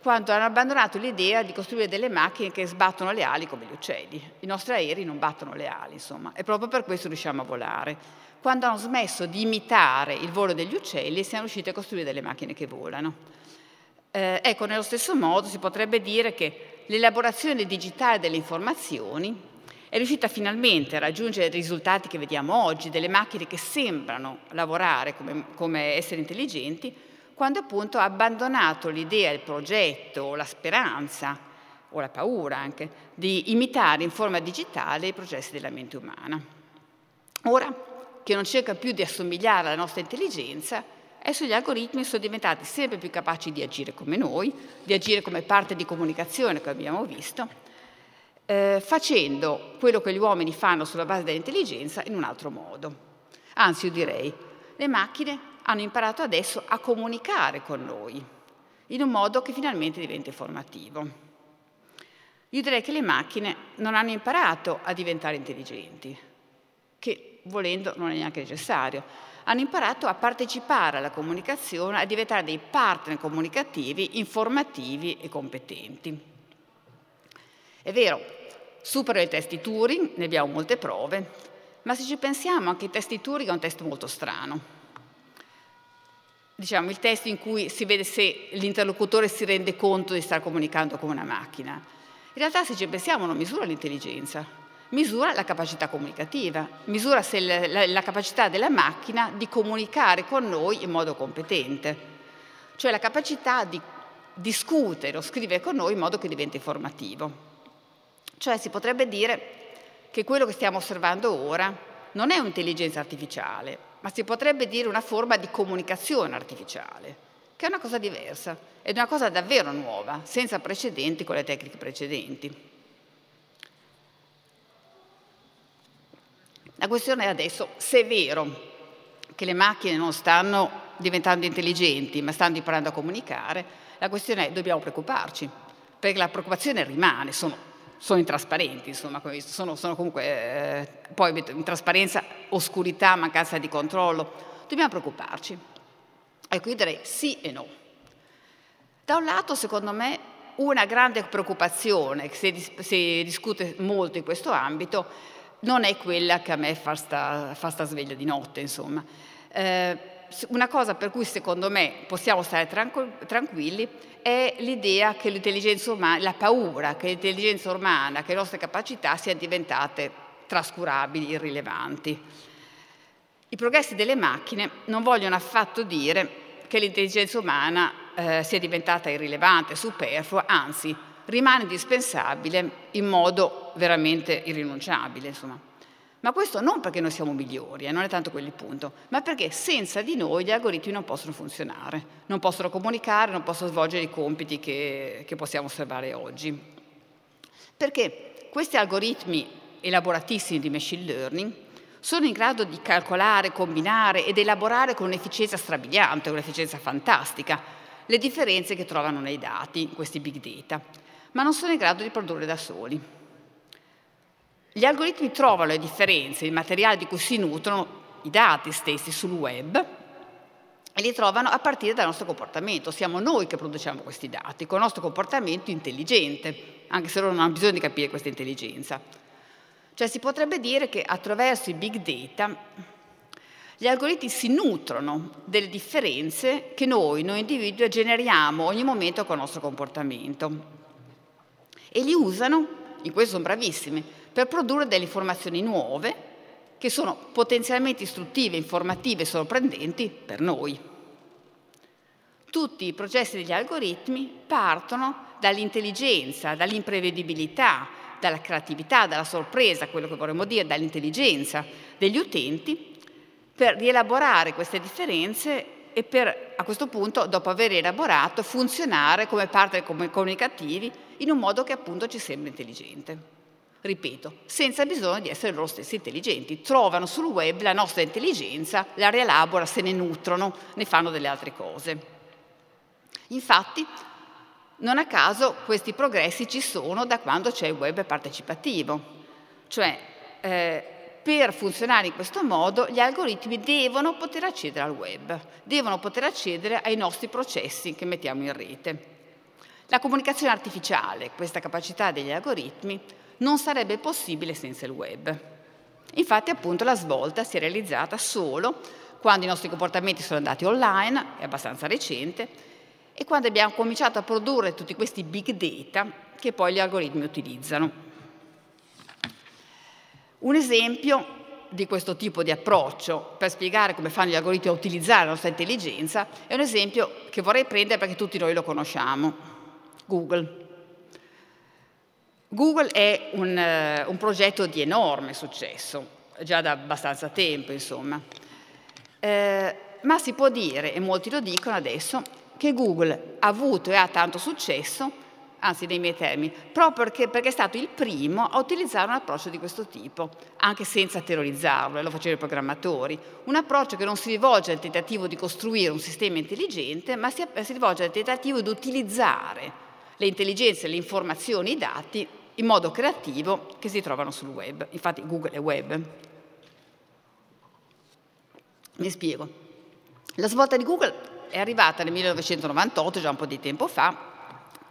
quando hanno abbandonato l'idea di costruire delle macchine che sbattono le ali come gli uccelli. I nostri aerei non battono le ali, insomma, e proprio per questo riusciamo a volare quando hanno smesso di imitare il volo degli uccelli siamo riusciti a costruire delle macchine che volano. Eh, ecco, nello stesso modo si potrebbe dire che l'elaborazione digitale delle informazioni è riuscita finalmente a raggiungere i risultati che vediamo oggi, delle macchine che sembrano lavorare come, come esseri intelligenti, quando appunto ha abbandonato l'idea, il progetto, la speranza, o la paura anche, di imitare in forma digitale i processi della mente umana. Ora, che non cerca più di assomigliare alla nostra intelligenza, adesso gli algoritmi sono diventati sempre più capaci di agire come noi, di agire come parte di comunicazione, come abbiamo visto, eh, facendo quello che gli uomini fanno sulla base dell'intelligenza in un altro modo. Anzi, io direi, le macchine hanno imparato adesso a comunicare con noi, in un modo che finalmente diventa informativo. Io direi che le macchine non hanno imparato a diventare intelligenti, che volendo non è neanche necessario. Hanno imparato a partecipare alla comunicazione, a diventare dei partner comunicativi, informativi e competenti. È vero, superano i testi Turing, ne abbiamo molte prove, ma se ci pensiamo anche i testi Turing è un test molto strano. Diciamo il test in cui si vede se l'interlocutore si rende conto di stare comunicando con una macchina. In realtà se ci pensiamo non misura l'intelligenza, misura la capacità comunicativa, misura la, la, la capacità della macchina di comunicare con noi in modo competente, cioè la capacità di discutere o scrivere con noi in modo che diventi informativo. Cioè si potrebbe dire che quello che stiamo osservando ora non è un'intelligenza artificiale, ma si potrebbe dire una forma di comunicazione artificiale, che è una cosa diversa, è una cosa davvero nuova, senza precedenti con le tecniche precedenti. La questione è adesso se è vero che le macchine non stanno diventando intelligenti, ma stanno imparando a comunicare, la questione è dobbiamo preoccuparci, perché la preoccupazione rimane, sono, sono intrasparenti, insomma, sono, sono comunque eh, poi intrasparenza, oscurità, mancanza di controllo, dobbiamo preoccuparci. Ecco, io direi sì e no. Da un lato, secondo me, una grande preoccupazione, che si, si discute molto in questo ambito, non è quella che a me fa sta, fa sta sveglia di notte, insomma. Eh, una cosa per cui secondo me possiamo stare tranquilli è l'idea che l'intelligenza umana, la paura che l'intelligenza umana, che le nostre capacità siano diventate trascurabili, irrilevanti. I progressi delle macchine non vogliono affatto dire che l'intelligenza umana eh, sia diventata irrilevante, superflua, anzi rimane indispensabile in modo veramente irrinunciabile. Insomma. Ma questo non perché noi siamo migliori, eh, non è tanto quello il punto, ma perché senza di noi gli algoritmi non possono funzionare, non possono comunicare, non possono svolgere i compiti che, che possiamo osservare oggi. Perché questi algoritmi elaboratissimi di machine learning sono in grado di calcolare, combinare ed elaborare con un'efficienza strabiliante, un'efficienza fantastica, le differenze che trovano nei dati, questi big data, ma non sono in grado di produrre da soli. Gli algoritmi trovano le differenze, il materiale di cui si nutrono, i dati stessi sul web, e li trovano a partire dal nostro comportamento. Siamo noi che produciamo questi dati, con il nostro comportamento intelligente, anche se loro non hanno bisogno di capire questa intelligenza. Cioè si potrebbe dire che attraverso i big data gli algoritmi si nutrono delle differenze che noi, noi individui, generiamo ogni momento con il nostro comportamento e li usano, in questo sono bravissimi, per produrre delle informazioni nuove che sono potenzialmente istruttive, informative e sorprendenti per noi. Tutti i processi degli algoritmi partono dall'intelligenza, dall'imprevedibilità, dalla creatività, dalla sorpresa, quello che vorremmo dire, dall'intelligenza degli utenti, per rielaborare queste differenze e per, a questo punto, dopo aver elaborato, funzionare come partner comunicativi in un modo che appunto ci sembra intelligente ripeto, senza bisogno di essere loro stessi intelligenti. Trovano sul web la nostra intelligenza, la rielaborano, se ne nutrono, ne fanno delle altre cose. Infatti, non a caso questi progressi ci sono da quando c'è il web partecipativo, cioè eh, per funzionare in questo modo gli algoritmi devono poter accedere al web, devono poter accedere ai nostri processi che mettiamo in rete. La comunicazione artificiale, questa capacità degli algoritmi, non sarebbe possibile senza il web. Infatti appunto la svolta si è realizzata solo quando i nostri comportamenti sono andati online, è abbastanza recente, e quando abbiamo cominciato a produrre tutti questi big data che poi gli algoritmi utilizzano. Un esempio di questo tipo di approccio per spiegare come fanno gli algoritmi a utilizzare la nostra intelligenza è un esempio che vorrei prendere perché tutti noi lo conosciamo, Google. Google è un, uh, un, progetto di enorme successo, già da abbastanza tempo, insomma. Eh, ma si può dire, e molti lo dicono adesso, che Google ha avuto e ha tanto successo, anzi nei miei termini, proprio perché, perché, è stato il primo a utilizzare un approccio di questo tipo, anche senza terrorizzarlo, e lo facevano i programmatori. Un approccio che non si rivolge al tentativo di costruire un sistema intelligente, ma si, si rivolge al tentativo di utilizzare le intelligenze, le informazioni, i dati in modo creativo che si trovano sul web. Infatti Google è web. Mi spiego. La svolta di Google è arrivata nel 1998, già un po' di tempo fa,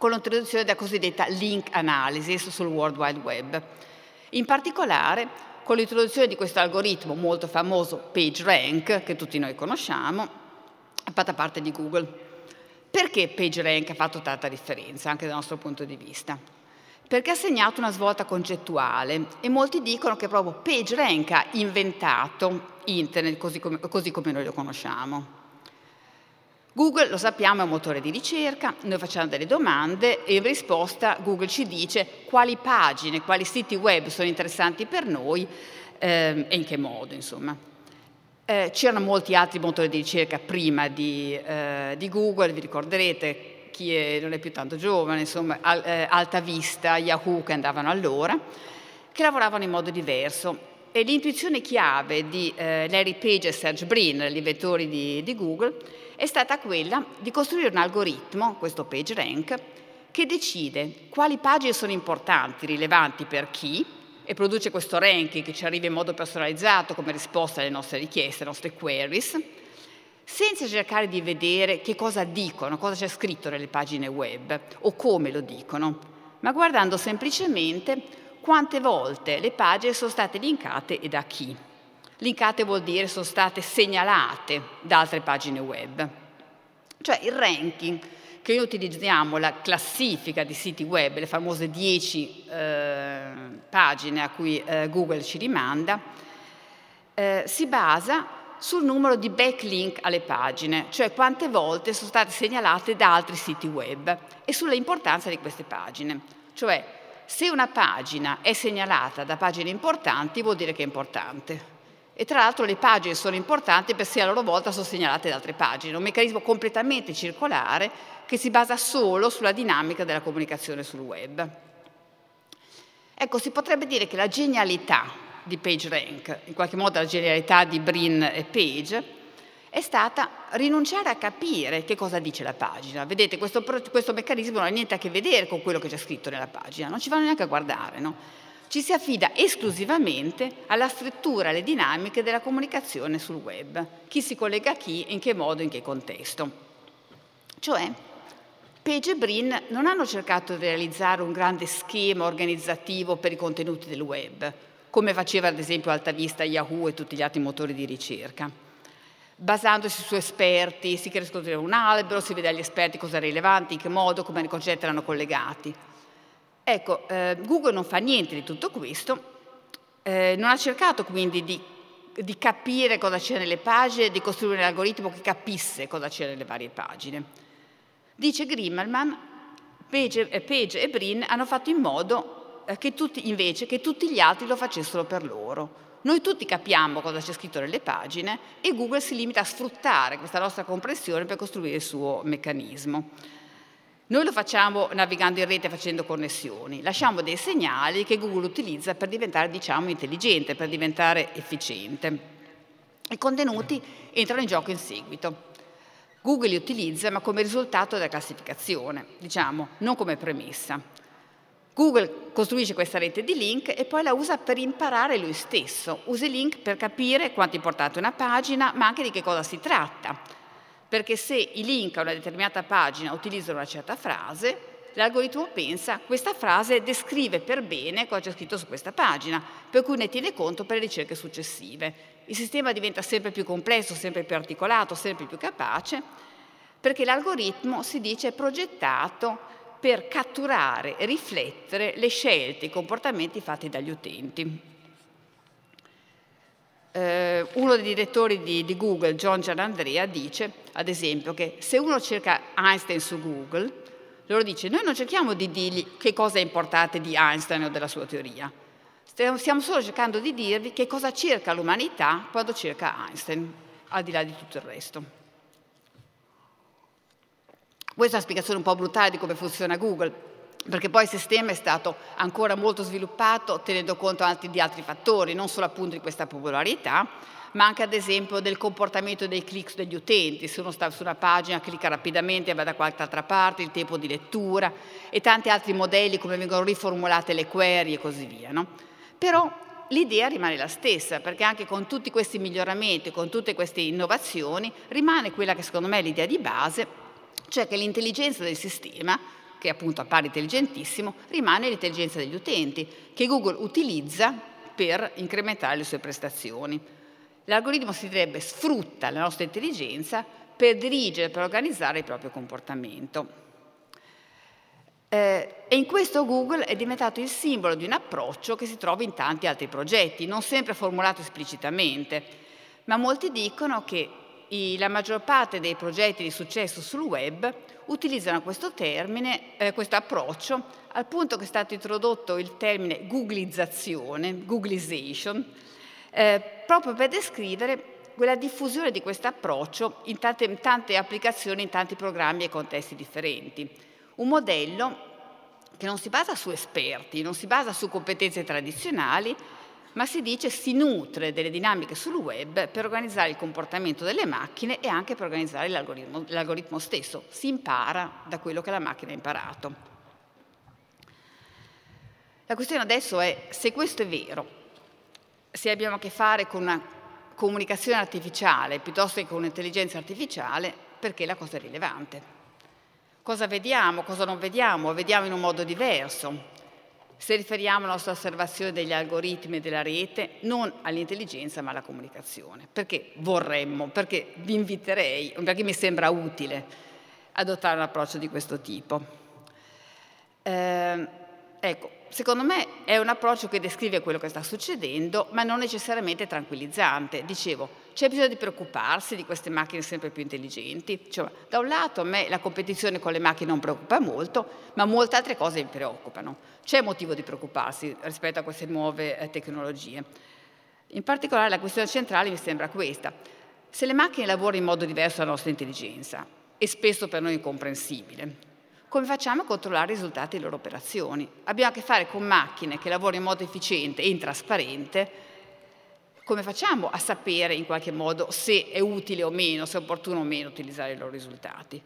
con l'introduzione della cosiddetta link analysis sul World Wide Web. In particolare con l'introduzione di questo algoritmo molto famoso PageRank, che tutti noi conosciamo, fatta parte di Google. Perché PageRank ha fatto tanta differenza, anche dal nostro punto di vista? perché ha segnato una svolta concettuale e molti dicono che proprio PageRank ha inventato Internet così come, così come noi lo conosciamo. Google, lo sappiamo, è un motore di ricerca, noi facciamo delle domande e in risposta Google ci dice quali pagine, quali siti web sono interessanti per noi eh, e in che modo, insomma. Eh, c'erano molti altri motori di ricerca prima di, eh, di Google, vi ricorderete, chi è, non è più tanto giovane, insomma, Al, eh, Alta Vista, Yahoo che andavano allora, che lavoravano in modo diverso. E l'intuizione chiave di eh, Larry Page e Serge Brin, gli inventori di, di Google, è stata quella di costruire un algoritmo, questo PageRank, che decide quali pagine sono importanti, rilevanti per chi, e produce questo ranking che ci arriva in modo personalizzato come risposta alle nostre richieste, alle nostre queries, senza cercare di vedere che cosa dicono, cosa c'è scritto nelle pagine web o come lo dicono, ma guardando semplicemente quante volte le pagine sono state linkate e da chi. Linkate vuol dire sono state segnalate da altre pagine web. Cioè il ranking che noi utilizziamo, la classifica di siti web, le famose 10 eh, pagine a cui eh, Google ci rimanda, eh, si basa sul numero di backlink alle pagine, cioè quante volte sono state segnalate da altri siti web e sulla importanza di queste pagine. Cioè, se una pagina è segnalata da pagine importanti, vuol dire che è importante. E tra l'altro le pagine sono importanti perché a loro volta sono segnalate da altre pagine, un meccanismo completamente circolare che si basa solo sulla dinamica della comunicazione sul web. Ecco, si potrebbe dire che la genialità di PageRank, in qualche modo la genialità di Brin e Page, è stata rinunciare a capire che cosa dice la pagina. Vedete, questo, questo meccanismo non ha niente a che vedere con quello che c'è scritto nella pagina, non ci vanno neanche a guardare, no? Ci si affida esclusivamente alla struttura, alle dinamiche della comunicazione sul web. Chi si collega a chi, in che modo, in che contesto. Cioè, Page e Brin non hanno cercato di realizzare un grande schema organizzativo per i contenuti del web, come faceva ad esempio Altavista, Yahoo e tutti gli altri motori di ricerca basandosi su esperti, si crea un albero, si vede agli esperti cosa è rilevante, in che modo, come i concetti erano collegati. Ecco, eh, Google non fa niente di tutto questo, eh, non ha cercato quindi di, di capire cosa c'era nelle pagine, di costruire un algoritmo che capisse cosa c'era nelle varie pagine. Dice Grimmelman, Page, Page e Brin hanno fatto in modo eh, che tutti, invece che tutti gli altri lo facessero per loro. Noi tutti capiamo cosa c'è scritto nelle pagine e Google si limita a sfruttare questa nostra comprensione per costruire il suo meccanismo. Noi lo facciamo navigando in rete facendo connessioni, lasciamo dei segnali che Google utilizza per diventare, diciamo, intelligente, per diventare efficiente. I contenuti entrano in gioco in seguito. Google li utilizza ma come risultato della classificazione, diciamo, non come premessa. Google costruisce questa rete di link e poi la usa per imparare lui stesso. Usa i link per capire quanto è importante una pagina, ma anche di che cosa si tratta. Perché se i link a una determinata pagina utilizzano una certa frase, l'algoritmo pensa questa frase descrive per bene cosa c'è scritto su questa pagina, per cui ne tiene conto per le ricerche successive. Il sistema diventa sempre più complesso, sempre più articolato, sempre più capace, perché l'algoritmo si dice è progettato per catturare e riflettere le scelte, i comportamenti fatti dagli utenti. Eh, uno dei direttori di, di, Google, John Gianandrea, dice, ad esempio, che se uno cerca Einstein su Google, loro dice, noi non cerchiamo di dirgli che cosa è importante di Einstein o della sua teoria, stiamo solo cercando di dirvi che cosa cerca l'umanità quando cerca Einstein, al di là di tutto il resto. Questa è una spiegazione un po' brutale di come funziona Google, perché poi il sistema è stato ancora molto sviluppato tenendo conto anche di altri fattori, non solo appunto di questa popolarità, ma anche ad esempio del comportamento dei click degli utenti. Se uno sta su una pagina, clicca rapidamente e va da qualche altra parte, il tempo di lettura e tanti altri modelli, come vengono riformulate le query e così via. No? Però l'idea rimane la stessa, perché anche con tutti questi miglioramenti, con tutte queste innovazioni, rimane quella che secondo me è l'idea di base, cioè che l'intelligenza del sistema, che appunto appare intelligentissimo, rimane l'intelligenza degli utenti, che Google utilizza per incrementare le sue prestazioni. L'algoritmo si direbbe sfrutta la nostra intelligenza per dirigere, per organizzare il proprio comportamento. Eh, e in questo Google è diventato il simbolo di un approccio che si trova in tanti altri progetti, non sempre formulato esplicitamente, ma molti dicono che la maggior parte dei progetti di successo sul web utilizzano questo termine, eh, questo approccio, al punto che è stato introdotto il termine googlizzazione, googlization, eh, proprio per descrivere quella diffusione di questo approccio in tante, in tante applicazioni, in tanti programmi e contesti differenti. Un modello che non si basa su esperti, non si basa su competenze tradizionali, ma si dice si nutre delle dinamiche sul web per organizzare il comportamento delle macchine e anche per organizzare l'algoritmo, l'algoritmo stesso. Si impara da quello che la macchina ha imparato. La questione adesso è se questo è vero, se abbiamo a che fare con una comunicazione artificiale piuttosto che con un'intelligenza artificiale, perché la cosa è rilevante. Cosa vediamo, cosa non vediamo? Vediamo in un modo diverso. Se riferiamo la nostra osservazione degli algoritmi e della rete non all'intelligenza ma alla comunicazione. Perché vorremmo, perché vi inviterei, perché mi sembra utile adottare un approccio di questo tipo. Eh, ecco, secondo me è un approccio che descrive quello che sta succedendo, ma non necessariamente tranquillizzante. Dicevo, c'è bisogno di preoccuparsi di queste macchine sempre più intelligenti. Cioè, da un lato a me la competizione con le macchine non preoccupa molto, ma molte altre cose mi preoccupano. C'è motivo di preoccuparsi rispetto a queste nuove eh, tecnologie. In particolare la questione centrale mi sembra questa. Se le macchine lavorano in modo diverso dalla nostra intelligenza, e spesso per noi incomprensibile, come facciamo a controllare i risultati delle loro operazioni? Abbiamo a che fare con macchine che lavorano in modo efficiente e intrasparente. Come facciamo a sapere in qualche modo se è utile o meno, se è opportuno o meno utilizzare i loro risultati?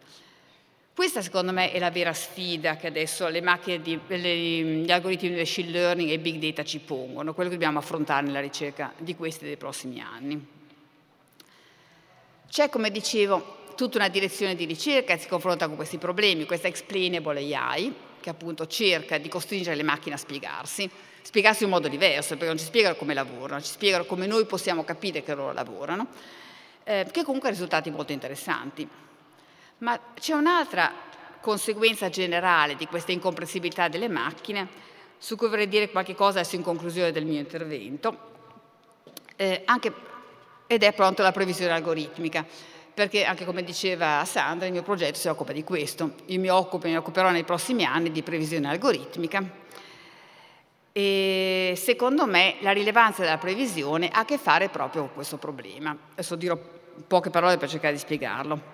Questa secondo me è la vera sfida che adesso le macchine, di, le, gli algoritmi di machine learning e big data ci pongono, quello che dobbiamo affrontare nella ricerca di questi dei prossimi anni. C'è, come dicevo, tutta una direzione di ricerca si confronta con questi problemi, questa explainable AI, che appunto cerca di costringere le macchine a spiegarsi, spiegarsi in modo diverso, perché non ci spiegano come lavorano, ci spiegano come noi possiamo capire che loro lavorano, eh, che comunque ha risultati molto interessanti. Ma c'è un'altra conseguenza generale di questa incomprensibilità delle macchine, su cui vorrei dire qualche cosa adesso in conclusione del mio intervento, eh, anche, ed è pronto la previsione algoritmica perché anche come diceva Sandra, il mio progetto si occupa di questo. Io mi occupo, mi occuperò nei prossimi anni di previsione algoritmica e secondo me la rilevanza della previsione ha a che fare proprio con questo problema. Adesso dirò poche parole per cercare di spiegarlo.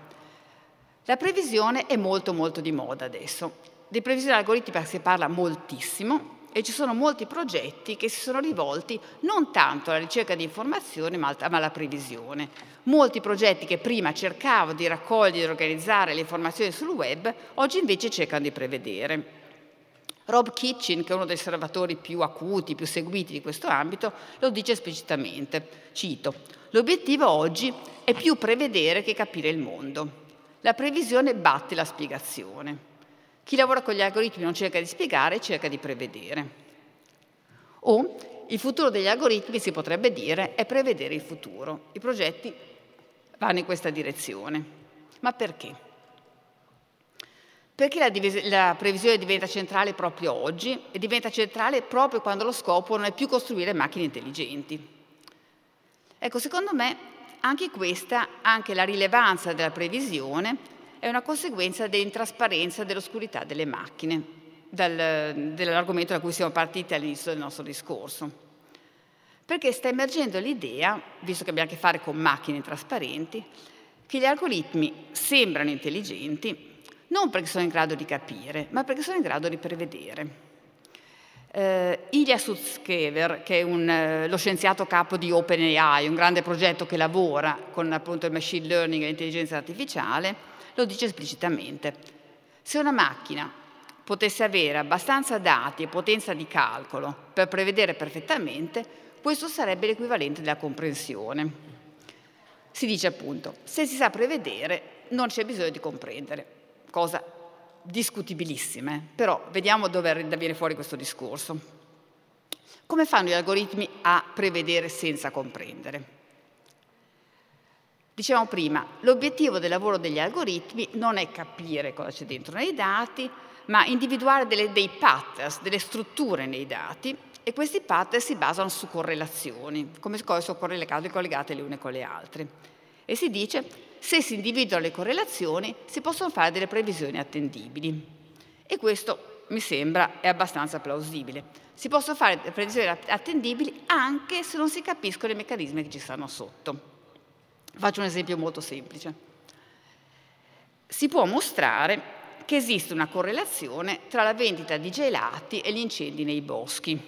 La previsione è molto molto di moda adesso. Di previsione algoritmica si parla moltissimo e ci sono molti progetti che si sono rivolti non tanto alla ricerca di informazioni ma alla previsione. Molti progetti che prima cercavano di raccogliere e organizzare le informazioni sul web, oggi invece cercano di prevedere. Rob Kitchin, che è uno dei osservatori più acuti, più seguiti di questo ambito, lo dice esplicitamente. Cito, l'obiettivo oggi è più prevedere che capire il mondo. La previsione batte la spiegazione. Chi lavora con gli algoritmi non cerca di spiegare, cerca di prevedere. O il futuro degli algoritmi, si potrebbe dire, è prevedere il futuro. I progetti vanno in questa direzione. Ma perché? Perché la, la, previsione diventa centrale proprio oggi e diventa centrale proprio quando lo scopo non è più costruire macchine intelligenti. Ecco, secondo me anche questa, anche la rilevanza della previsione, è una conseguenza dell'intrasparenza e dell'oscurità delle macchine, dell'argomento da cui siamo partiti all'inizio del nostro discorso. Perché sta emergendo l'idea, visto che abbiamo a che fare con macchine trasparenti, che gli algoritmi sembrano intelligenti non perché sono in grado di capire, ma perché sono in grado di prevedere. Uh, Ilya Sutskever, che è un, uh, lo scienziato capo di OpenAI, un grande progetto che lavora con appunto il machine learning e l'intelligenza artificiale, lo dice esplicitamente. Se una macchina potesse avere abbastanza dati e potenza di calcolo per prevedere perfettamente, questo sarebbe l'equivalente della comprensione. Si dice appunto, se si sa prevedere non c'è bisogno di comprendere, cosa discutibilissima, eh? però vediamo dove viene fuori questo discorso. Come fanno gli algoritmi a prevedere senza comprendere? Dicevamo prima, l'obiettivo del lavoro degli algoritmi non è capire cosa c'è dentro nei dati, ma individuare delle, dei patterns, delle strutture nei dati e questi pattern si basano su correlazioni, come cose sono collegate le une con le altre. E si dice, se si individuano le correlazioni, si possono fare delle previsioni attendibili. E questo mi sembra è abbastanza plausibile. Si possono fare previsioni attendibili anche se non si capiscono i meccanismi che ci stanno sotto. Faccio un esempio molto semplice. Si può mostrare che esiste una correlazione tra la vendita di gelati e gli incendi nei boschi.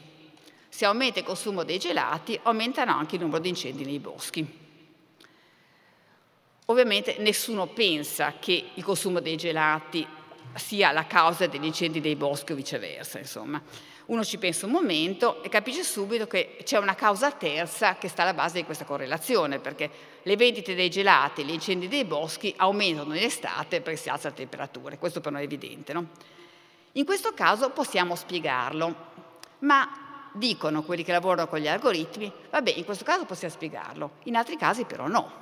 Se aumenta il consumo dei gelati, aumentano anche il numero di incendi nei boschi. Ovviamente nessuno pensa che il consumo dei gelati sia la causa degli incendi dei boschi o viceversa, insomma. Uno ci pensa un momento e capisce subito che c'è una causa terza che sta alla base di questa correlazione, perché le vendite dei gelati e gli incendi dei boschi aumentano in estate perché si alza la temperatura, questo per noi è evidente. No? In questo caso possiamo spiegarlo. ma dicono quelli che lavorano con gli algoritmi, vabbè, in questo caso possiamo spiegarlo, in altri casi però no.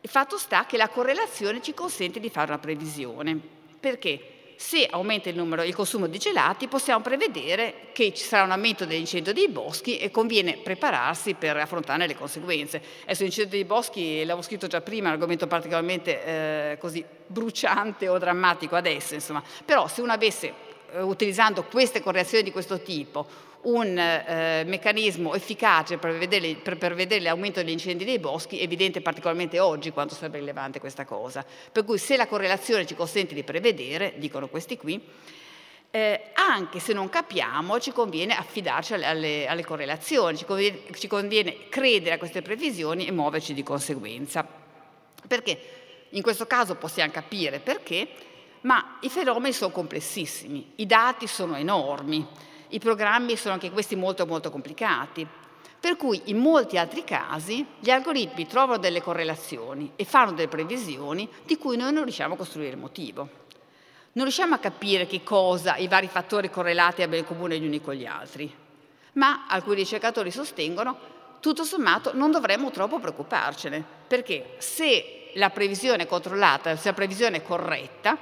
Il fatto sta che la correlazione ci consente di fare una previsione. Perché? Se aumenta il, numero, il consumo di gelati possiamo prevedere che ci sarà un aumento dell'incendio dei boschi e conviene prepararsi per affrontare le conseguenze. Adesso l'incendio dei boschi, l'avevo scritto già prima, è un argomento particolarmente eh, così bruciante o drammatico adesso, insomma. però se uno avesse, eh, utilizzando queste correzioni di questo tipo, un eh, meccanismo efficace per, vedere, per, per l'aumento degli incendi dei boschi, evidente particolarmente oggi quanto sarebbe rilevante questa cosa. Per cui se la correlazione ci consente di prevedere, dicono questi qui, eh, anche se non capiamo ci conviene affidarci alle, alle, alle correlazioni, ci conviene, ci conviene credere a queste previsioni e muoverci di conseguenza. Perché in questo caso possiamo capire perché, ma i fenomeni sono complessissimi, i dati sono enormi i programmi sono anche questi molto molto complicati. Per cui in molti altri casi gli algoritmi trovano delle correlazioni e fanno delle previsioni di cui noi non riusciamo a costruire il motivo. Non riusciamo a capire che cosa i vari fattori correlati abbiano in comune gli uni con gli altri. Ma alcuni ricercatori sostengono tutto sommato non dovremmo troppo preoccuparcene, perché se la previsione è controllata, se la previsione è corretta,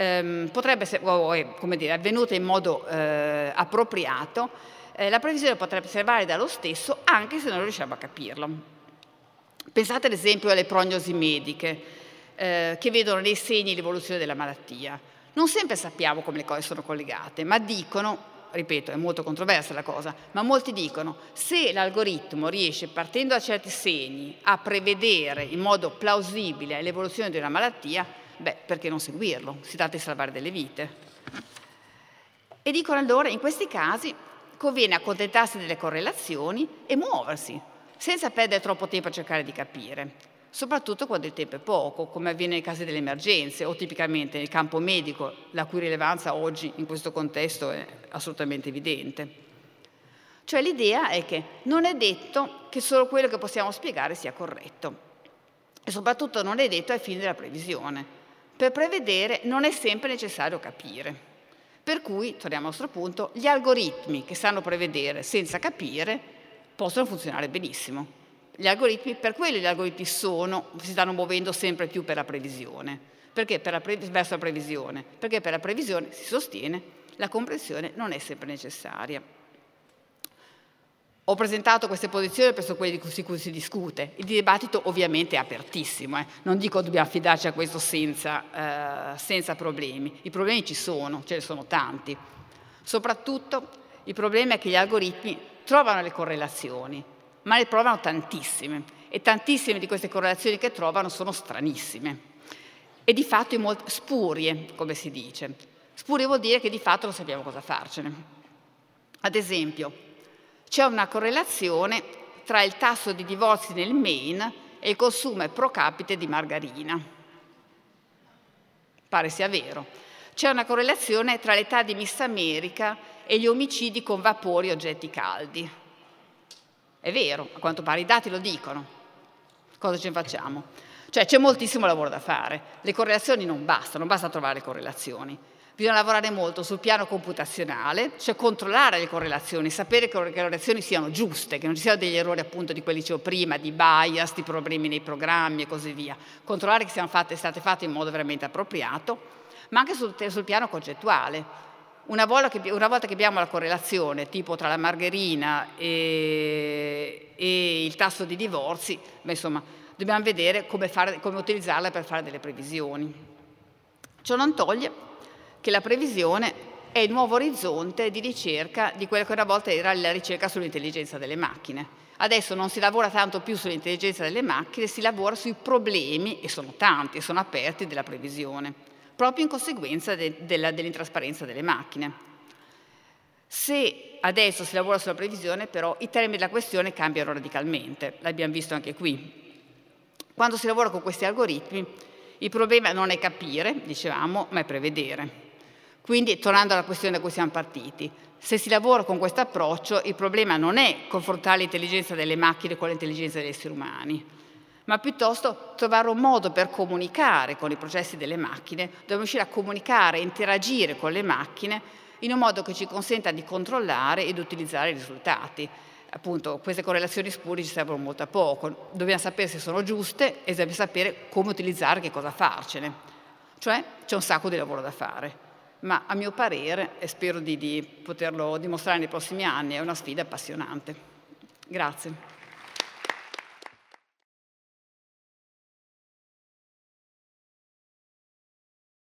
ehm, potrebbe o è come dire, avvenuta in modo eh, appropriato, eh, la previsione potrebbe essere valida lo stesso anche se non riusciamo a capirlo. Pensate ad esempio alle prognosi mediche eh, che vedono nei segni l'evoluzione della malattia. Non sempre sappiamo come le cose sono collegate, ma dicono ripeto, è molto controversa la cosa, ma molti dicono se l'algoritmo riesce, partendo da certi segni, a prevedere in modo plausibile l'evoluzione di una malattia, Beh, perché non seguirlo? Si tratta di salvare delle vite. E dicono allora, in questi casi conviene accontentarsi delle correlazioni e muoversi, senza perdere troppo tempo a cercare di capire, soprattutto quando il tempo è poco, come avviene nei casi delle emergenze o tipicamente nel campo medico, la cui rilevanza oggi in questo contesto è assolutamente evidente. Cioè l'idea è che non è detto che solo quello che possiamo spiegare sia corretto e soprattutto non è detto ai fini della previsione per prevedere non è sempre necessario capire. Per cui, torniamo al nostro punto, gli algoritmi che sanno prevedere senza capire possono funzionare benissimo. Gli algoritmi, per quello gli algoritmi sono, si stanno muovendo sempre più per la previsione. Perché per la pre- verso la previsione? Perché per la previsione si sostiene la comprensione non è sempre necessaria. Ho presentato queste posizioni presso quelle di cui si discute. Il dibattito ovviamente è apertissimo, eh. non dico che dobbiamo affidarci a questo senza, eh, senza problemi. I problemi ci sono, ce ne sono tanti. Soprattutto il problema è che gli algoritmi trovano le correlazioni, ma ne trovano tantissime e tantissime di queste correlazioni che trovano sono stranissime e di fatto spurie, come si dice. Spurie vuol dire che di fatto non sappiamo cosa farcene. Ad esempio, c'è una correlazione tra il tasso di divorzi nel Maine e il consumo pro capite di margarina. Pare sia vero. C'è una correlazione tra l'età di Miss America e gli omicidi con vapori e oggetti caldi. È vero, a quanto pare i dati lo dicono. Cosa ce ne facciamo? Cioè c'è moltissimo lavoro da fare. Le correlazioni non bastano, non basta trovare correlazioni. Bisogna lavorare molto sul piano computazionale, cioè controllare le correlazioni, sapere che le correlazioni siano giuste, che non ci siano degli errori appunto di quelli che dicevo prima, di bias, di problemi nei programmi e così via. Controllare che siano fatte, state fatte in modo veramente appropriato, ma anche sul, sul piano concettuale. Una volta, che, una volta, che, abbiamo la correlazione, tipo tra la margherina e, e il tasso di divorzi, beh, insomma, dobbiamo vedere come, fare, come utilizzarla per fare delle previsioni. Ciò non toglie che la previsione è il nuovo orizzonte di ricerca di quella che una volta era la ricerca sull'intelligenza delle macchine. Adesso non si lavora tanto più sull'intelligenza delle macchine, si lavora sui problemi, e sono tanti, e sono aperti, della previsione, proprio in conseguenza de, della, dell'intrasparenza delle macchine. Se adesso si lavora sulla previsione, però, i termini della questione cambiano radicalmente, l'abbiamo visto anche qui. Quando si lavora con questi algoritmi, il problema non è capire, dicevamo, ma è prevedere. Quindi, tornando alla questione da cui siamo partiti, se si lavora con questo approccio, il problema non è confrontare l'intelligenza delle macchine con l'intelligenza degli esseri umani, ma piuttosto trovare un modo per comunicare con i processi delle macchine, dobbiamo riuscire a comunicare, interagire con le macchine in un modo che ci consenta di controllare ed utilizzare i risultati. Appunto, queste correlazioni spure ci servono molto a poco. Dobbiamo sapere se sono giuste e dobbiamo sapere come utilizzare, che cosa farcene. Cioè, c'è un sacco di lavoro da fare ma a mio parere, e spero di, di poterlo dimostrare nei prossimi anni, è una sfida appassionante. Grazie.